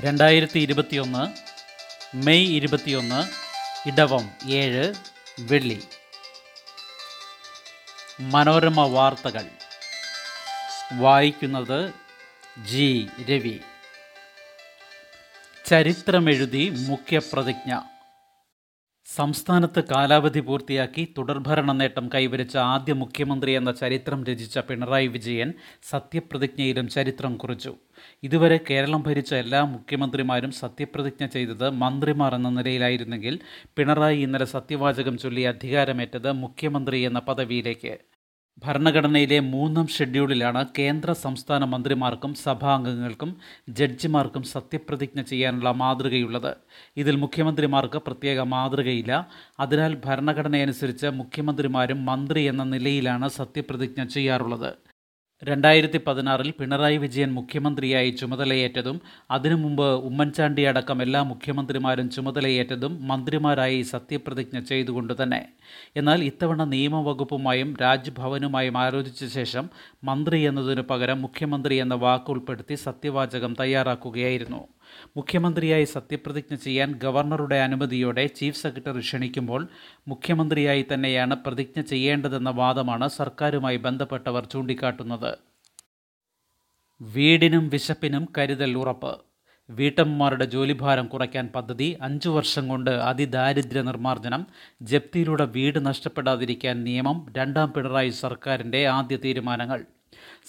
രണ്ടായിരത്തി ഇരുപത്തിയൊന്ന് മെയ് ഇരുപത്തിയൊന്ന് ഇടവം ഏഴ് വെള്ളി. മനോരമ വാർത്തകൾ. വായിക്കുന്നത് ജി. രവി. ചരിത്രമെഴുതി മുഖ്യപ്രതിജ്ഞ. സംസ്ഥാനത്ത് കാലാവധി പൂർത്തിയാക്കി തുടർഭരണ നേട്ടം കൈവരിച്ച ആദ്യ മുഖ്യമന്ത്രി എന്ന ചരിത്രം രചിച്ച പിണറായി വിജയൻ സത്യപ്രതിജ്ഞയിലും ചരിത്രം കുറിച്ചു. ഇതുവരെ കേരളം ഭരിച്ച എല്ലാ മുഖ്യമന്ത്രിമാരും സത്യപ്രതിജ്ഞ ചെയ്തത് മന്ത്രിമാർ എന്ന നിലയിലായിരുന്നെങ്കിൽ പിണറായി ഇന്നലെ സത്യവാചകം ചൊല്ലി അധികാരമേറ്റത് മുഖ്യമന്ത്രി എന്ന പദവിയിലേക്ക്. ഭരണഘടനയിലെ മൂന്നാം ഷെഡ്യൂളിലാണ് കേന്ദ്ര സംസ്ഥാന മന്ത്രിമാർക്കും സഭാംഗങ്ങൾക്കും ജഡ്ജിമാർക്കും സത്യപ്രതിജ്ഞ ചെയ്യാനുള്ള മാതൃകയുള്ളത്. ഇതിൽ മുഖ്യമന്ത്രിമാർക്ക് പ്രത്യേക മാതൃകയില്ല. അതിനാൽ ഭരണഘടനയനുസരിച്ച് മുഖ്യമന്ത്രിമാരും മന്ത്രി എന്ന നിലയിലാണ് സത്യപ്രതിജ്ഞ ചെയ്യാറുള്ളത്. രണ്ടായിരത്തി പതിനാറിൽ പിണറായി വിജയൻ മുഖ്യമന്ത്രിയായി ചുമതലയേറ്റതും അതിനു മുമ്പ് ഉമ്മൻചാണ്ടി അടക്കം എല്ലാ മുഖ്യമന്ത്രിമാരും ചുമതലയേറ്റതും മന്ത്രിമാരായി സത്യപ്രതിജ്ഞ ചെയ്തുകൊണ്ട് തന്നെ. എന്നാൽ ഇത്തവണ നിയമവകുപ്പുമായും രാജ്ഭവനുമായും ആലോചിച്ച ശേഷം മന്ത്രി എന്നതിനു പകരം മുഖ്യമന്ത്രി എന്ന വാക്ക് ഉൾപ്പെടുത്തി സത്യവാചകം തയ്യാറാക്കുകയായിരുന്നു. മുഖ്യമന്ത്രിയായി സത്യപ്രതിജ്ഞ ചെയ്യാൻ ഗവർണറുടെ അനുമതിയോടെ ചീഫ് സെക്രട്ടറി ക്ഷണിക്കുമ്പോൾ മുഖ്യമന്ത്രിയായി തന്നെയാണ് പ്രതിജ്ഞ ചെയ്യേണ്ടതെന്ന വാദമാണ് സർക്കാരുമായി ബന്ധപ്പെട്ടവർ ചൂണ്ടിക്കാട്ടുന്നത്. വീടിനും വിശപ്പിനും കരുതൽ ഉറപ്പ്. വീട്ടമ്മമാരുടെ ജോലിഭാരം കുറയ്ക്കാൻ പദ്ധതി അഞ്ചു വർഷം കൊണ്ട് അതിദാരിദ്ര്യ നിർമ്മാർജനം ജപ്തിയിലൂടെ വീട് നഷ്ടപ്പെടാതിരിക്കാൻ നിയമം രണ്ടാം പിണറായി സർക്കാരിന്റെ ആദ്യ തീരുമാനങ്ങൾ.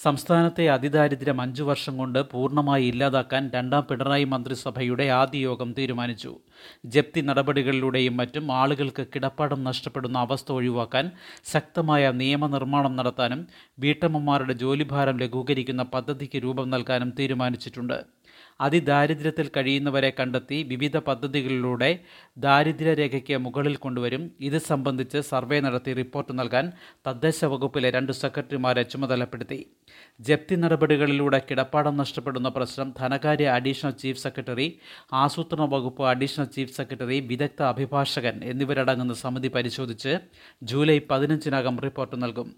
സംസ്ഥാനത്തെ അതിദാരിദ്ര്യം അഞ്ചു വർഷം കൊണ്ട് പൂർണമായി ഇല്ലാതാക്കാൻ രണ്ടാം പിണറായി മന്ത്രിസഭയുടെ ആദ്യ യോഗം തീരുമാനിച്ചു. ജപ്തി നടപടികളിലൂടെയും മറ്റും ആളുകൾക്ക് കിടപ്പാടം നഷ്ടപ്പെടുന്ന അവസ്ഥ ഒഴിവാക്കാൻ ശക്തമായ നിയമനിർമ്മാണം നടത്താനും വീട്ടമ്മമാരുടെ ജോലിഭാരം ലഘൂകരിക്കുന്ന പദ്ധതിക്ക് രൂപം നൽകാനും തീരുമാനിച്ചിട്ടുണ്ട്. അതിദാരിദ്ര്യത്തിൽ കഴിയുന്നവരെ കണ്ടെത്തി വിവിധ പദ്ധതികളിലൂടെ ദാരിദ്ര്യരേഖയ്ക്ക് മുകളിൽ കൊണ്ടുവരും. ഇത് സംബന്ധിച്ച് സർവേ നടത്തി റിപ്പോർട്ട് നൽകാൻ തദ്ദേശ വകുപ്പിലെ രണ്ട് സെക്രട്ടറിമാരെ ചുമതലപ്പെടുത്തി. ജപ്തി നടപടികളിലൂടെ കിടപ്പാടം നഷ്ടപ്പെടുന്ന പ്രശ്നം ധനകാര്യ അഡീഷണൽ ചീഫ് സെക്രട്ടറി ആസൂത്രണ വകുപ്പ് അഡീഷണൽ ചീഫ് സെക്രട്ടറി വിദഗ്ധ അഭിഭാഷകൻ എന്നിവരടങ്ങുന്ന സമിതി പരിശോധിച്ച് ജൂലൈ പതിനഞ്ചിനകം റിപ്പോർട്ട് നൽകും.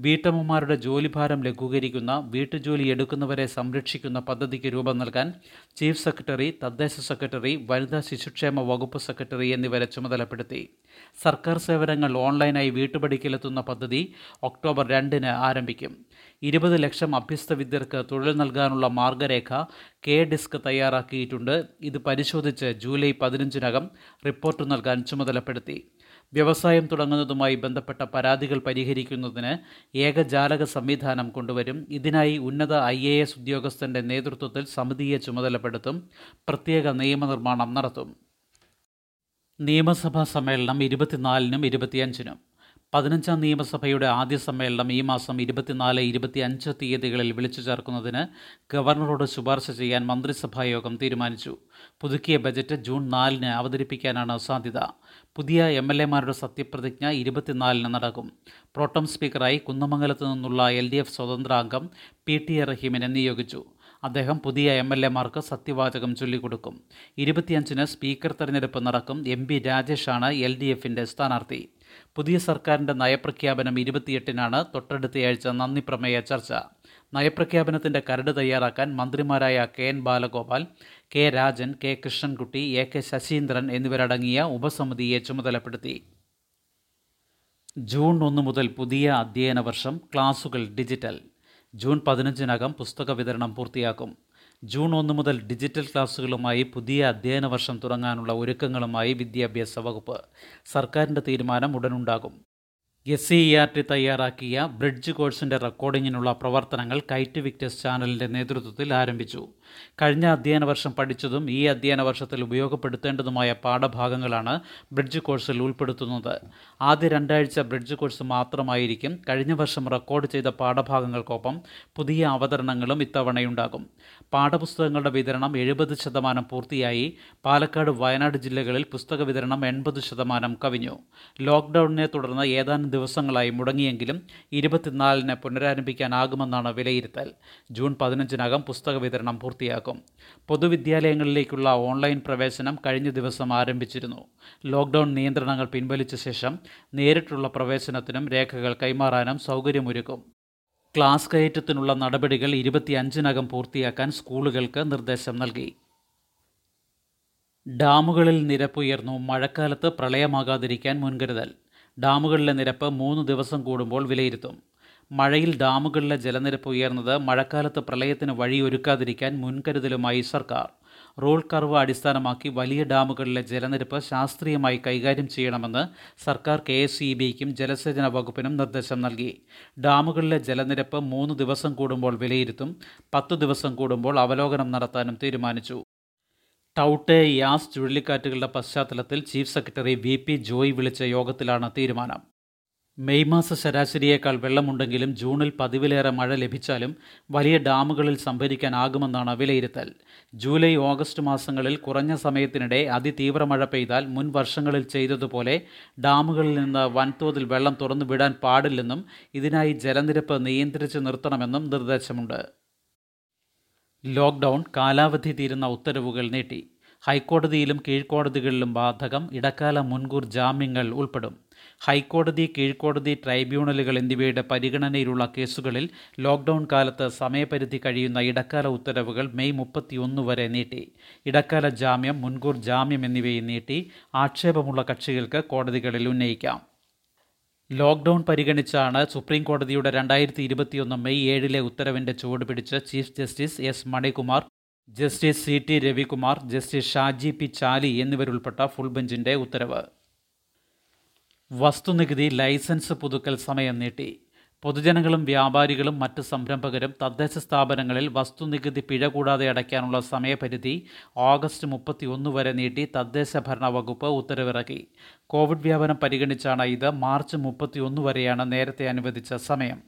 വീട്ടമ്മമാരുടെ ജോലിഭാരം ലഘൂകരിക്കുന്ന വീട്ടുജോലി എടുക്കുന്നവരെ സംരക്ഷിക്കുന്ന പദ്ധതിക്ക് രൂപം നൽകാൻ ചീഫ് സെക്രട്ടറി തദ്ദേശ സെക്രട്ടറി വനിതാ ശിശുക്ഷേമ വകുപ്പ് സെക്രട്ടറി എന്നിവരെ ചുമതലപ്പെടുത്തി. സർക്കാർ സേവനങ്ങൾ ഓൺലൈനായി വീട്ടുപടിക്കലെത്തുന്ന പദ്ധതി ഒക്ടോബർ രണ്ടിന് ആരംഭിക്കും. ഇരുപത് ലക്ഷം അഭ്യസ്ത വിദ്യർക്ക് തൊഴിൽ നൽകാനുള്ള മാർഗരേഖ കെ ഡിസ്ക് തയ്യാറാക്കിയിട്ടുണ്ട്. ഇത് പരിശോധിച്ച് ജൂലൈ പതിനഞ്ചിനകം റിപ്പോർട്ട് നൽകാൻ ചുമതലപ്പെടുത്തി. വ്യവസായം തുടങ്ങുന്നതുമായി ബന്ധപ്പെട്ട പരാതികൾ പരിഹരിക്കുന്നതിന് ഏകജാലക സംവിധാനം കൊണ്ടുവരും. ഇതിനായി ഉന്നത ഐ എ എസ് ഉദ്യോഗസ്ഥന്റെ നേതൃത്വത്തിൽ സമിതിയെ ചുമതലപ്പെടുത്തും. പ്രത്യേക നിയമനിർമ്മാണം നടത്തും. നിയമസഭാ സമ്മേളനം ഇരുപത്തിനാലിനും ഇരുപത്തിയഞ്ചിനും. പതിനഞ്ചാം നിയമസഭയുടെ ആദ്യ സമ്മേളനം ഈ മാസം ഇരുപത്തിനാല് ഇരുപത്തിയഞ്ച് തീയതികളിൽ വിളിച്ചു ചേർക്കുന്നതിന് ഗവർണറോട് ശുപാർശ ചെയ്യാൻ മന്ത്രിസഭാ യോഗം തീരുമാനിച്ചു. പുതുക്കിയ ബജറ്റ് ജൂൺ നാലിന് അവതരിപ്പിക്കാനാണ് സാധ്യത. പുതിയ എം എൽ എമാരുടെ സത്യപ്രതിജ്ഞ ഇരുപത്തിനാലിന് നടക്കും. പ്രോട്ടം സ്പീക്കറായി കുന്നമംഗലത്ത് നിന്നുള്ള എൽ ഡി എഫ് സ്വതന്ത്ര അംഗം പി ടി എ റഹീമിനെ നിയോഗിച്ചു. അദ്ദേഹം പുതിയ എം എൽ എമാർക്ക് സത്യവാചകം ചൊല്ലിക്കൊടുക്കും. ഇരുപത്തിയഞ്ചിന് സ്പീക്കർ തെരഞ്ഞെടുപ്പ് നടക്കും. എം പി രാജേഷാണ് എൽ ഡി എഫിന്റെ സ്ഥാനാർത്ഥി. പുതിയ സർക്കാരിന്റെ നയപ്രഖ്യാപനം ഇരുപത്തിയെട്ടിനാണ് തൊട്ടടുത്തയാഴ്ച നന്ദി പ്രമേയ ചർച്ച. നയപ്രഖ്യാപനത്തിന്റെ കരട് തയ്യാറാക്കാൻ മന്ത്രിമാരായ K N Balagopal K Rajan K Krishnankutty A K Saseendran എന്നിവരടങ്ങിയ ഉപസമിതിയെ ചുമതലപ്പെടുത്തി. ജൂൺ ഒന്ന് മുതൽ പുതിയ അധ്യയന വർഷം ക്ലാസുകൾ ഡിജിറ്റൽ. ജൂൺ പതിനഞ്ചിനകം പുസ്തക വിതരണം പൂർത്തിയാക്കും. ജൂൺ ഒന്ന് മുതൽ ഡിജിറ്റൽ ക്ലാസ്സുകളുമായി പുതിയ അധ്യയന വർഷം തുടങ്ങാനുള്ള ഒരുക്കങ്ങളുമായി വിദ്യാഭ്യാസ വകുപ്പ് സർക്കാരിന്റെ തീരുമാനം ഉടനുണ്ടാകും. S C E R T തയ്യാറാക്കിയ ബ്രിഡ്ജ് കോഴ്സിന്റെ റെക്കോർഡിങ്ങിനുള്ള പ്രവർത്തനങ്ങൾ കൈറ്റ് വിക്ടേഴ്സ് ചാനലിന്റെ നേതൃത്വത്തിൽ ആരംഭിച്ചു. കഴിഞ്ഞ അധ്യയന വർഷം പഠിച്ചതും ഈ അധ്യയന വർഷത്തിൽ ഉപയോഗപ്പെടുത്തേണ്ടതുമായ പാഠഭാഗങ്ങളാണ് ബ്രിഡ്ജ് കോഴ്സിൽ ഉൾപ്പെടുത്തുന്നത്. ആദ്യ രണ്ടാഴ്ച ബ്രിഡ്ജ് കോഴ്സ് മാത്രമായിരിക്കും കഴിഞ്ഞ വർഷം റെക്കോർഡ് ചെയ്ത പാഠഭാഗങ്ങൾക്കൊപ്പം പുതിയ അവതരണങ്ങളും ഇത്തവണയുണ്ടാകും. പാഠപുസ്തകങ്ങളുടെ വിതരണം എഴുപത് ശതമാനം പൂർത്തിയായി. പാലക്കാട് വയനാട് ജില്ലകളിൽ പുസ്തക വിതരണം എൺപത് ശതമാനം കവിഞ്ഞു. ലോക്ക്ഡൌണിനെ തുടർന്ന് ഏതാനും ദിവസങ്ങളായി മുടങ്ങിയെങ്കിലും ഇരുപത്തിനാലിന് പുനരാരംഭിക്കാനാകുമെന്നാണ് വിലയിരുത്തൽ. ജൂൺ പതിനഞ്ചിനകം പുസ്തക വിതരണം പൂർത്തിയാക്കും. പൊതുവിദ്യാലയങ്ങളിലേക്കുള്ള ഓൺലൈൻ പ്രവേശനം കഴിഞ്ഞ ദിവസം ആരംഭിച്ചിരുന്നു. ലോക്ക്ഡൗൺ നിയന്ത്രണങ്ങൾ പിൻവലിച്ച ശേഷം നേരിട്ടുള്ള പ്രവേശനത്തിനും രേഖകൾ കൈമാറാനും സൗകര്യമൊരുക്കും. ക്ലാസ് കയറ്റത്തിനുള്ള നടപടികൾ ഇരുപത്തിയഞ്ചിനകം പൂർത്തിയാക്കാൻ സ്കൂളുകൾക്ക് നിർദ്ദേശം നൽകി. ഡാമുകളിൽ നിരപ്പുയർന്നു മഴക്കാലത്ത് പ്രളയമാകാതിരിക്കാൻ മുൻകരുതൽ. ഡാമുകളിലെ നിരപ്പ് മൂന്ന് ദിവസം കൂടുമ്പോൾ വിലയിരുത്തും. മഴയിൽ ഡാമുകളിലെ ജലനിരപ്പ് ഉയർന്നത് മഴക്കാലത്ത് പ്രളയത്തിന് വഴിയൊരുക്കാതിരിക്കാൻ മുൻകരുതലുമായി സർക്കാർ. റോൾ കർവ് അടിസ്ഥാനമാക്കി വലിയ ഡാമുകളിലെ ജലനിരപ്പ് ശാസ്ത്രീയമായി കൈകാര്യം ചെയ്യണമെന്ന് സർക്കാർ കെ എസ് ഇ ബിക്കും ജലസേചന വകുപ്പിനും നിർദ്ദേശം നൽകി. ഡാമുകളിലെ ജലനിരപ്പ് മൂന്ന് ദിവസം കൂടുമ്പോൾ വിലയിരുത്തും പത്തു ദിവസം കൂടുമ്പോൾ അവലോകനം നടത്താനും തീരുമാനിച്ചു. ടൗട്ടെ യാസ് ചുഴലിക്കാറ്റുകളുടെ പശ്ചാത്തലത്തിൽ chief secretary V P Joy വിളിച്ച യോഗത്തിലാണ് തീരുമാനം. മെയ് മാസ ശരാശരിയേക്കാൾ വെള്ളമുണ്ടെങ്കിലും ജൂണിൽ പതിവിലേറെ മഴ ലഭിച്ചാലും വലിയ ഡാമുകളിൽ സംഭരിക്കാനാകുമെന്നാണ് വിലയിരുത്തൽ. ജൂലൈ ഓഗസ്റ്റ് മാസങ്ങളിൽ കുറഞ്ഞ സമയത്തിനിടെ അതിതീവ്ര മഴ പെയ്താൽ മുൻ വർഷങ്ങളിൽ ചെയ്തതുപോലെ ഡാമുകളിൽ നിന്ന് വൻതോതിൽ വെള്ളം തുറന്നു വിടാൻ പാടില്ലെന്നും ഇതിനായി ജലനിരപ്പ് നിയന്ത്രിച്ച് നിർത്തണമെന്നും നിർദ്ദേശമുണ്ട്. ലോക്ക്ഡൗൺ കാലാവധി തീരുന്ന ഉത്തരവുകൾ നീട്ടി. ഹൈക്കോടതിയിലും കീഴ്ക്കോടതികളിലും ബാധകം ഇടക്കാല മുൻകൂർ ജാമ്യങ്ങൾ ഉൾപ്പെടും. ഹൈക്കോടതി കീഴ്ക്കോടതി ട്രൈബ്യൂണലുകൾ എന്നിവയുടെ പരിഗണനയിലുള്ള കേസുകളിൽ ലോക്ക്ഡൌൺ കാലത്ത് സമയപരിധി കഴിയുന്ന ഇടക്കാല ഉത്തരവുകൾ മെയ് മുപ്പത്തിയൊന്ന് വരെ നീട്ടി. ഇടക്കാല ജാമ്യം മുൻകൂർ ജാമ്യം എന്നിവയും നീട്ടി ആക്ഷേപമുള്ള കക്ഷികൾക്ക് കോടതികളിൽ ഉന്നയിക്കാം. ലോക്ക്ഡൌൺ പരിഗണിച്ചാണ് സുപ്രീം കോടതിയുടെ രണ്ടായിരത്തി ഇരുപത്തിയൊന്ന് മെയ് ഏഴിലെ ഉത്തരവിന്റെ ചുവട് പിടിച്ച് chief justice S Manikumar justice C T Ravikumar justice Shaji P Chaly എന്നിവരുൾപ്പെട്ട full ബെഞ്ചിന്റെ ഉത്തരവ്. വസ്തുനികുതി ലൈസൻസ് പുതുക്കൽ സമയം നീട്ടി. പൊതുജനങ്ങളും വ്യാപാരികളും മറ്റ് സംരംഭകരും തദ്ദേശ സ്ഥാപനങ്ങളിൽ വസ്തുനികുതി പിഴ കൂടാതെ അടയ്ക്കാനുള്ള സമയപരിധി ഓഗസ്റ്റ് മുപ്പത്തിയൊന്ന് വരെ നീട്ടി തദ്ദേശ ഭരണ വകുപ്പ് ഉത്തരവിറക്കി. കോവിഡ് വ്യാപനം പരിഗണിച്ചാണ് ഇത് മാർച്ച് മുപ്പത്തിയൊന്ന് വരെയാണ് നേരത്തെ അനുവദിച്ച സമയം.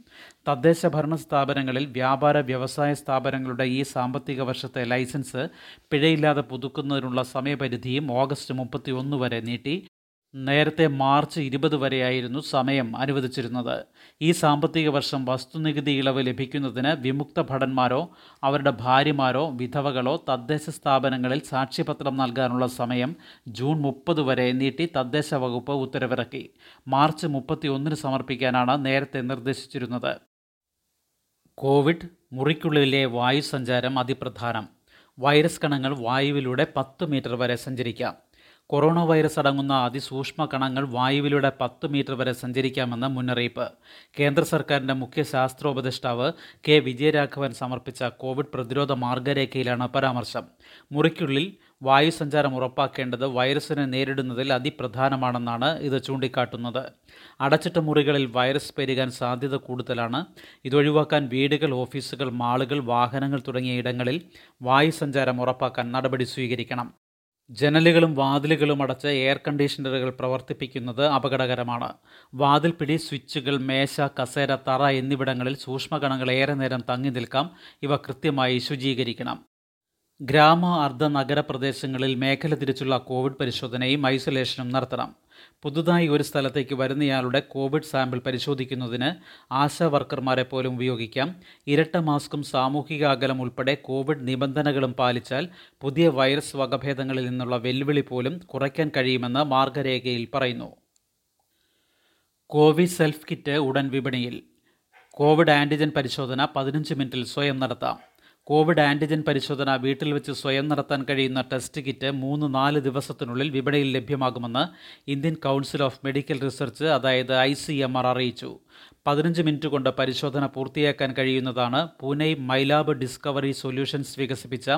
തദ്ദേശ ഭരണ സ്ഥാപനങ്ങളിൽ വ്യാപാര വ്യവസായ സ്ഥാപനങ്ങളുടെ ഈ സാമ്പത്തിക വർഷത്തെ ലൈസൻസ് പിഴയില്ലാതെ പുതുക്കുന്നതിനുള്ള സമയപരിധിയും ഓഗസ്റ്റ് മുപ്പത്തിയൊന്ന് വരെ നീട്ടി. നേരത്തെ മാർച്ച് ഇരുപത് വരെയായിരുന്നു സമയം അനുവദിച്ചിരുന്നത്. ഈ സാമ്പത്തിക വർഷം വസ്തുനികുതി ഇളവ് ലഭിക്കുന്നതിന് വിമുക്ത ഭടന്മാരോ അവരുടെ ഭാര്യമാരോ വിധവകളോ തദ്ദേശ സ്ഥാപനങ്ങളിൽ സാക്ഷ്യപത്രം നൽകാനുള്ള സമയം ജൂൺ മുപ്പത് വരെ നീട്ടി തദ്ദേശ വകുപ്പ് ഉത്തരവിറക്കി. മാർച്ച് മുപ്പത്തി ഒന്നിന് സമർപ്പിക്കാനാണ് നേരത്തെ നിർദ്ദേശിച്ചിരുന്നത്. കോവിഡ് മുറിക്കുള്ളിലെ വായു സഞ്ചാരം അതിപ്രധാനം. വൈറസ് കണങ്ങൾ വായുവിലൂടെ പത്ത് മീറ്റർ വരെ സഞ്ചരിക്കാം. കൊറോണ വൈറസ് അടങ്ങുന്ന അതിസൂക്ഷ്മ കണങ്ങൾ വായുവിലൂടെ പത്ത് മീറ്റർ വരെ സഞ്ചരിക്കാമെന്ന മുന്നറിയിപ്പ്. കേന്ദ്ര സർക്കാരിന്റെ മുഖ്യ ശാസ്ത്രോപദേഷ്ടാവ് കെ. വിജയരാഘവൻ സമർപ്പിച്ച കോവിഡ് പ്രതിരോധ മാർഗരേഖയിലാണ് പരാമർശം. മുറിക്കുള്ളിൽ വായുസഞ്ചാരം ഉറപ്പാക്കേണ്ടത് വൈറസിനെ നേരിടുന്നതിൽ അതിപ്രധാനമാണെന്നാണ് ഇത് ചൂണ്ടിക്കാട്ടുന്നത്. അടച്ചിട്ട മുറികളിൽ വൈറസ് പെരുകാൻ സാധ്യത കൂടുതലാണ്. ഇതൊഴിവാക്കാൻ വീടുകൾ ഓഫീസുകൾ മാളുകൾ വാഹനങ്ങൾ തുടങ്ങിയ ഇടങ്ങളിൽ വായുസഞ്ചാരം ഉറപ്പാക്കാൻ നടപടി സ്വീകരിക്കണം. ജനലുകളും വാതിലുകളും അടച്ച് എയർ കണ്ടീഷണറുകൾ പ്രവർത്തിപ്പിക്കുന്നത് അപകടകരമാണ്. വാതിൽപ്പിടി സ്വിച്ചുകൾ മേശ കസേര തറ എന്നിവിടങ്ങളിൽ സൂക്ഷ്മകണങ്ങൾ ഏറെ നേരം തങ്ങി നിൽക്കാം. ഇവ കൃത്യമായി ശുചീകരിക്കണം. ഗ്രാമ അർദ്ധ നഗര പ്രദേശങ്ങളിൽ മേഖല തിരിച്ചുള്ള കോവിഡ് പരിശോധനയും ഐസൊലേഷനും നടത്തണം. പുതുതായി ഒരു സ്ഥലത്തേക്ക് വരുന്നയാളുടെ കോവിഡ് സാമ്പിൾ പരിശോധിക്കുന്നതിന് ആശാ വർക്കർമാരെ പോലും ഉപയോഗിക്കാം. ഇരട്ട മാസ്കും സാമൂഹിക അകലം ഉൾപ്പെടെ കോവിഡ് നിബന്ധനകളും പാലിച്ചാൽ പുതിയ വൈറസ് വകഭേദങ്ങളിൽ നിന്നുള്ള വെല്ലുവിളി പോലും കുറയ്ക്കാൻ കഴിയുമെന്ന് മാർഗരേഖയിൽ പറയുന്നു. കോവിഡ് സെൽഫ് കിറ്റ് ഉടൻ വിപണിയിൽ. കോവിഡ് ആന്റിജൻ പരിശോധന പതിനഞ്ച് മിനിറ്റിൽ സ്വയം നടത്താം. കോവിഡ് ആന്റിജൻ പരിശോധന വീട്ടിൽ വെച്ച് സ്വയം നടത്താൻ കഴിയുന്ന ടെസ്റ്റ് കിറ്റ് മൂന്ന് നാല് ദിവസത്തിനുള്ളിൽ വിപണിയിൽ ലഭ്യമാകുമെന്ന് Indian council of medical research അതായത് ഐ സി എം ആർ അറിയിച്ചു. പതിനഞ്ച് മിനിറ്റ് കൊണ്ട് പരിശോധന പൂർത്തിയാക്കാൻ കഴിയുന്നതാണ് പൂനെ മൈലാബ് ഡിസ്കവറി സൊല്യൂഷൻസ് വികസിപ്പിച്ച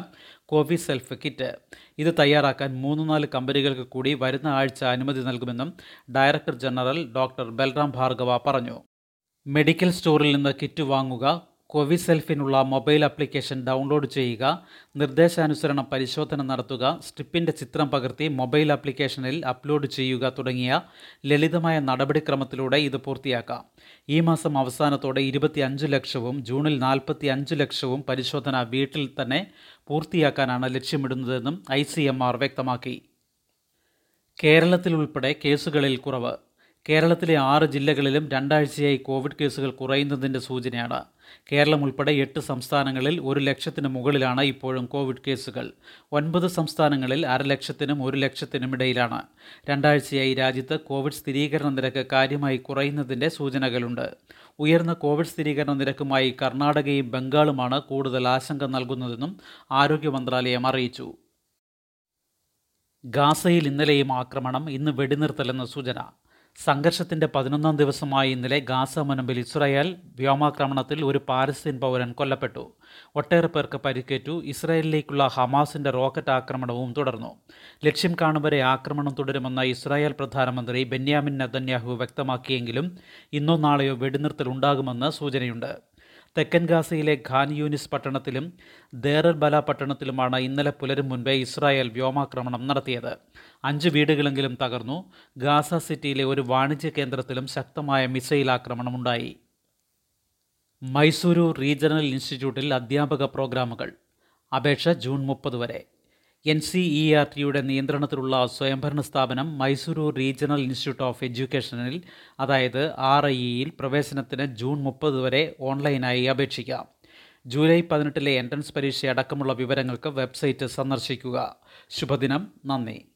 കോവി സെൽഫ് കിറ്റ്. ഇത് തയ്യാറാക്കാൻ മൂന്ന് നാല് കമ്പനികൾക്ക് കൂടി വരുന്ന ആഴ്ച അനുമതി നൽകുമെന്നും director general doctor Balram Bhargava പറഞ്ഞു. മെഡിക്കൽ സ്റ്റോറിൽ നിന്ന് കിറ്റ് വാങ്ങുക കോവിസെൽഫിനുള്ള മൊബൈൽ ആപ്ലിക്കേഷൻ ഡൗൺലോഡ് ചെയ്യുക നിർദ്ദേശാനുസരണം പരിശോധന നടത്തുക സ്ട്രിപ്പിന്റെ ചിത്രം പകർത്തി മൊബൈൽ ആപ്ലിക്കേഷനിൽ അപ്ലോഡ് ചെയ്യുക തുടങ്ങിയ ലളിതമായ നടപടിക്രമത്തിലൂടെ ഇത് പൂർത്തിയാക്കാം. ഈ മാസം അവസാനത്തോടെ ഇരുപത്തി അഞ്ച് ലക്ഷവും ജൂണിൽ നാൽപ്പത്തി അഞ്ച് ലക്ഷവും പരിശോധന വീട്ടിൽ തന്നെ പൂർത്തിയാക്കാനാണ് ലക്ഷ്യമിടുന്നതെന്നും ഐ വ്യക്തമാക്കി. കേരളത്തിൽ ഉൾപ്പെടെ കേസുകളിൽ കുറവ്. കേരളത്തിലെ ആറ് ജില്ലകളിലും രണ്ടാഴ്ചയായി കോവിഡ് കേസുകൾ കുറയുന്നതിന്റെ സൂചനയാണ്. കേരളം ഉൾപ്പെടെ എട്ട് സംസ്ഥാനങ്ങളിൽ ഒരു ലക്ഷത്തിന് മുകളിലാണ് ഇപ്പോഴും കോവിഡ് കേസുകൾ. ഒൻപത് സംസ്ഥാനങ്ങളിൽ അരലക്ഷത്തിനും ഒരു ലക്ഷത്തിനും ഇടയിലാണ്. രണ്ടാഴ്ചയായി രാജ്യത്ത് കോവിഡ് സ്ഥിരീകരണ നിരക്ക് കാര്യമായി കുറയുന്നതിന്റെ സൂചനകളുണ്ട്. ഉയർന്ന കോവിഡ് സ്ഥിരീകരണ നിരക്കുമായി കർണാടകയും ബംഗാളുമാണ് കൂടുതൽ ആശങ്ക നൽകുന്നതെന്നും ആരോഗ്യ മന്ത്രാലയം അറിയിച്ചു. ഗാസയിൽ ഇന്നലെയും ആക്രമണം ഇന്ന് വെടിനിർത്തലെന്ന സൂചന. സംഘർഷത്തിന്റെ പതിനൊന്നാം ദിവസമായ ഇന്നലെ ഗാസ മുനമ്പിൽ ഇസ്രായേൽ വ്യോമാക്രമണത്തിൽ ഒരു പാലസ്തീൻ പൗരൻ കൊല്ലപ്പെട്ടു. ഒട്ടേറെ പേർക്ക് പരിക്കേറ്റു. ഇസ്രായേലിലേക്കുള്ള ഹമാസിന്റെ റോക്കറ്റ് ആക്രമണവും തുടർന്നു. ലക്ഷ്യം കാണും വരെ ആക്രമണം തുടരുമെന്ന ഇസ്രായേൽ പ്രധാനമന്ത്രി ബെന്യാമിൻ നെതന്യാഹു വ്യക്തമാക്കിയെങ്കിലും ഇന്നോ നാളെയോ വെടിനിർത്തൽ ഉണ്ടാകുമെന്ന് സൂചനയുണ്ട്. തെക്കൻ ഗാസയിലെ ഖാൻ യൂനിസ് പട്ടണത്തിലും ദേറർ ബല പട്ടണത്തിലുമാണ് ഇന്നലെ പുലരും മുൻപേ ഇസ്രായേൽ വ്യോമാക്രമണം നടത്തിയത്. അഞ്ച് വീടുകളെങ്കിലും തകർന്നു. ഗാസ സിറ്റിയിലെ ഒരു വാണിജ്യ കേന്ദ്രത്തിലും ശക്തമായ മിസൈൽ ആക്രമണമുണ്ടായി. മൈസൂരു റീജിയണൽ ഇൻസ്റ്റിറ്റ്യൂട്ടിൽ അധ്യാപക പ്രോഗ്രാമുകൾ. അപേക്ഷ ജൂൺ മുപ്പത് വരെ. എൻ സി ഇ ആർ ടിയുടെ നിയന്ത്രണത്തിലുള്ള സ്വയംഭരണ സ്ഥാപനം മൈസൂരു റീജിയണൽ ഇൻസ്റ്റിറ്റ്യൂട്ട് ഓഫ് എഡ്യൂക്കേഷനിൽ അതായത് ആർ ഐ ഇയിൽ പ്രവേശനത്തിന് ജൂൺ മുപ്പത് വരെ ഓൺലൈനായി അപേക്ഷിക്കാം. ജൂലൈ പതിനെട്ടിലെ എൻട്രൻസ് പരീക്ഷ അടക്കമുള്ള വിവരങ്ങൾക്ക് വെബ്സൈറ്റ് സന്ദർശിക്കുക. ശുഭദിനം. നന്ദി.